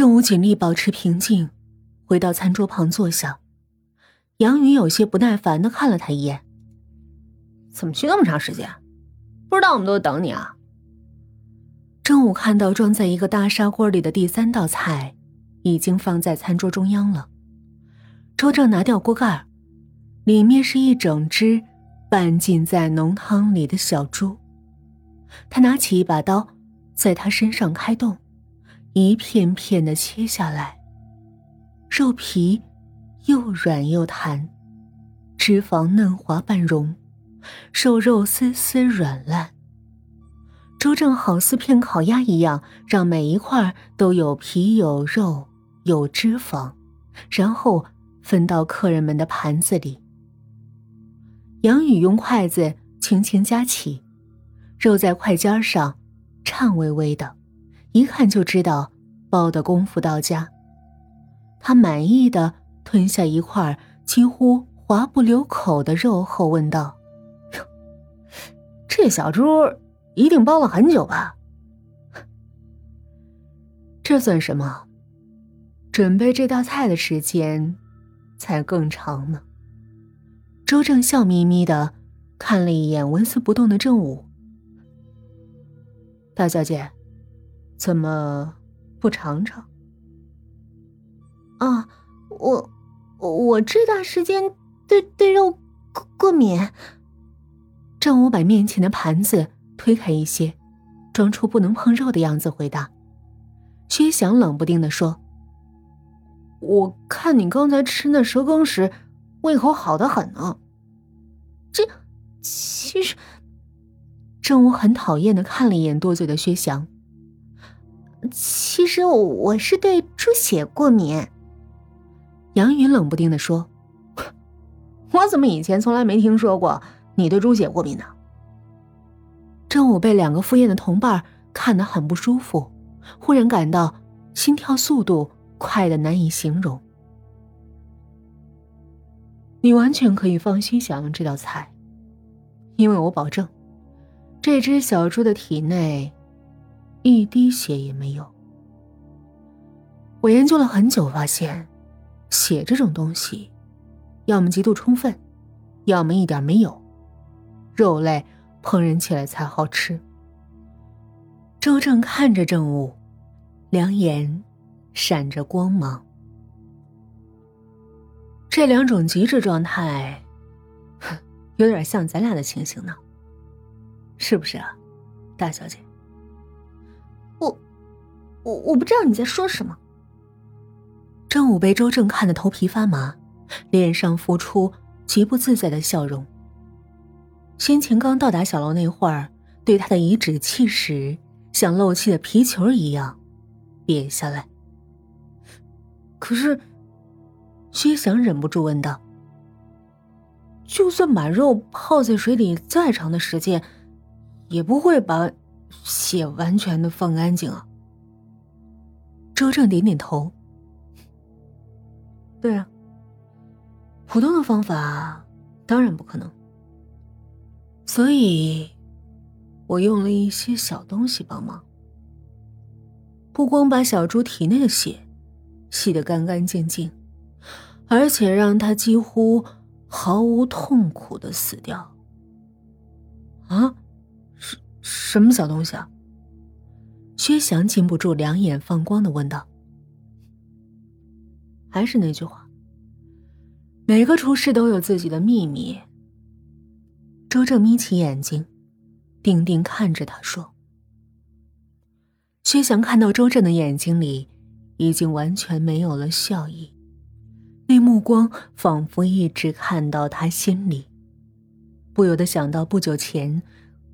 郑武尽力保持平静，回到餐桌旁坐下。杨宇有些不耐烦的看了他一眼：“怎么去那么长时间？不知道我们都在等你啊？”郑武看到装在一个大砂锅里的第三道菜，已经放在餐桌中央了。周正拿掉锅盖，里面是一整只半浸在浓汤里的小猪。他拿起一把刀，在他身上开动。一片片的切下来，肉皮又软又弹，脂肪嫩滑半融，瘦肉丝丝软烂。周正好似片烤鸭一样，让每一块都有皮有肉有脂肪，然后分到客人们的盘子里。杨宇用筷子轻轻夹起，肉在筷尖上颤巍巍的。一看就知道包的功夫到家。他满意的吞下一块几乎滑不留口的肉后问道：“这小猪一定包了很久吧？”这算什么？准备这道菜的时间才更长呢。周正笑眯眯的看了一眼纹丝不动的郑武，大小姐。怎么不尝尝？啊，我我这段时间对对肉过过敏。郑武把面前的盘子推开一些，装出不能碰肉的样子，回答。薛翔冷不丁的说：“我看你刚才吃那蛇羹时，胃口好的很呢。”这其实，郑武很讨厌的看了一眼多嘴的薛翔。其实我是对猪血过敏。杨云冷不丁的说：“ 我怎么以前从来没听说过你对猪血过敏呢？”正午被两个赴宴的同伴看得很不舒服，忽然感到心跳速度快的难以形容。你完全可以放心享用这道菜，因为我保证，这只小猪的体内。一滴血也没有。我研究了很久，发现，血这种东西，要么极度充分，要么一点没有。肉类烹饪起来才好吃。周正看着郑武，两眼闪着光芒。这两种极致状态，有点像咱俩的情形呢，是不是啊，大小姐？我我我不知道你在说什么。郑武被周正看得头皮发麻，脸上浮出极不自在的笑容。先前刚到达小楼那会儿，对他的颐指气使像漏气的皮球一样瘪下来。可是，薛翔忍不住问道：“就算把肉泡在水里再长的时间，也不会把血完全的放干净啊？”周正点点头。对啊，普通的方法当然不可能，所以，我用了一些小东西帮忙。不光把小猪体内的血洗得干干净净，而且让它几乎毫无痛苦的死掉。啊，什么小东西啊？薛翔禁不住两眼放光的问道：“还是那句话，每个厨师都有自己的秘密。”周正眯起眼睛，定定看着他说：“薛翔看到周正的眼睛里已经完全没有了笑意，那目光仿佛一直看到他心里，不由得想到不久前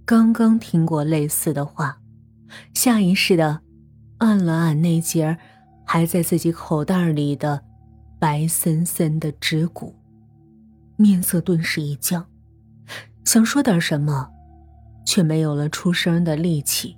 刚刚听过类似的话。”下意识的按了按那节还在自己口袋里的白森森的指骨，面色顿时一僵，想说点什么，却没有了出声的力气。